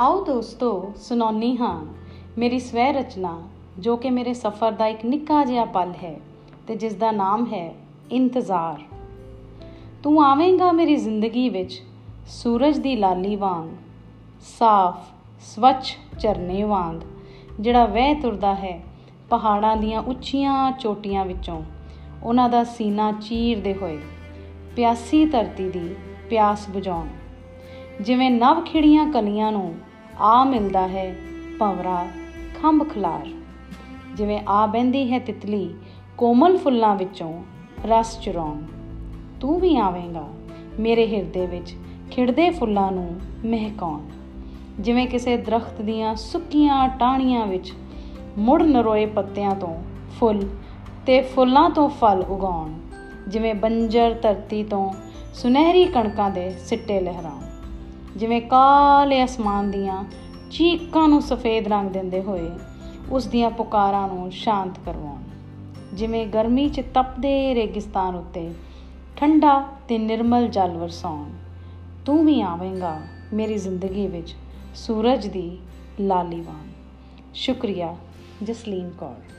ਆਓ ਦੋਸਤੋ ਸੁਣਾਉਣੀ ਹਾਂ ਮੇਰੀ ਸਵੈ ਰਚਨਾ, ਜੋ ਕਿ ਮੇਰੇ ਸਫ਼ਰ ਦਾ ਇੱਕ ਨਿੱਕਾ ਜਿਹਾ ਪਲ ਹੈ ਤੇ ਜਿਸ ਦਾ ਨਾਮ ਹੈ ਇੰਤਜ਼ਾਰ। ਤੂੰ ਆਵੇਂਗਾ ਮੇਰੀ ਜ਼ਿੰਦਗੀ ਵਿੱਚ, ਸੂਰਜ ਦੀ ਲਾਲੀ ਵਾਂਗ, ਸਾਫ਼, ਸਵੱਛ ਝਰਨੇ ਵਾਂਗ, ਜਿਹੜਾ ਵਹਿ ਤੁਰਦਾ ਹੈ ਪਹਾੜਾਂ ਦੀਆਂ ਉੱਚੀਆਂ ਚੋਟੀਆਂ ਵਿੱਚੋਂ। ਉਹਨਾਂ ਦਾ ਸੀਨਾ ਚੀਰਦੇ ਹੋਏ, ਪਿਆਸੀ ਧਰਤੀ ਦੀ ਪਿਆਸ ਬੁਝਾਉਣ। ਜਿਵੇਂ ਨਵ ਖਿੜੀਆਂ ਕਲੀਆਂ ਨੂੰ ਆ ਮਿਲਦਾ ਹੈ ਭਵਰਾ ਖੰਭ ਖਲਾਰ। ਜਿਵੇਂ ਆ ਬੈੰਦੀ ਹੈ ਤਿਤਲੀ ਕੋਮਲ ਫੁੱਲਾਂ ਵਿੱਚੋਂ ਰਸ ਚੁਰਾਉਣ। ਤੂੰ ਵੀ ਆਵੇਂਗਾ ਮੇਰੇ ਹਿਰਦੇ ਵਿੱਚ ਖਿੜਦੇ ਫੁੱਲਾਂ ਨੂੰ ਮਹਿਕਾਉਣ। ਜਿਵੇਂ ਕਿਸੇ ਦਰਖਤ ਦੀਆਂ ਸੁੱਕੀਆਂ ਟਾਹਣੀਆਂ ਵਿੱਚ ਮੁੜ ਨਰੋਏ ਪੱਤਿਆਂ ਤੋਂ ਫੁੱਲ ਤੇ ਫੁੱਲਾਂ ਤੋਂ ਫਲ ਉਗਾਉਣ। ਜਿਵੇਂ ਬੰਜਰ ਧਰਤੀ ਤੋਂ ਸੁਨਹਿਰੀ ਕਣਕਾਂ ਦੇ ਸਿੱਟੇ ਲਹਿਰਾਉਣ। ਜਿਵੇਂ ਕਾਲੇ ਅਸਮਾਨ ਦੀਆਂ ਚੀਕਾਂ ਨੂੰ ਸਫੇਦ ਰੰਗ ਦਿੰਦੇ ਹੋਏ ਉਸ ਦੀਆਂ ਪੁਕਾਰਾਂ ਨੂੰ ਸ਼ਾਂਤ ਕਰਵਾਉਣ। ਜਿਵੇਂ ਗਰਮੀ 'ਚ ਤਪਦੇ ਰੇਗਿਸਤਾਨ ਉੱਤੇ ਠੰਡਾ ਤੇ ਨਿਰਮਲ ਜਲ ਵਰਸਾਉਣ। ਤੂੰ ਵੀ ਆਵੇਂਗਾ ਮੇਰੀ ਜ਼ਿੰਦਗੀ ਵਿੱਚ ਸੂਰਜ ਦੀ ਲਾਲੀ ਵਾਂਗ ਸ਼ੁਕਰੀਆ, ਜਸਲੀਨ ਕੌਰ।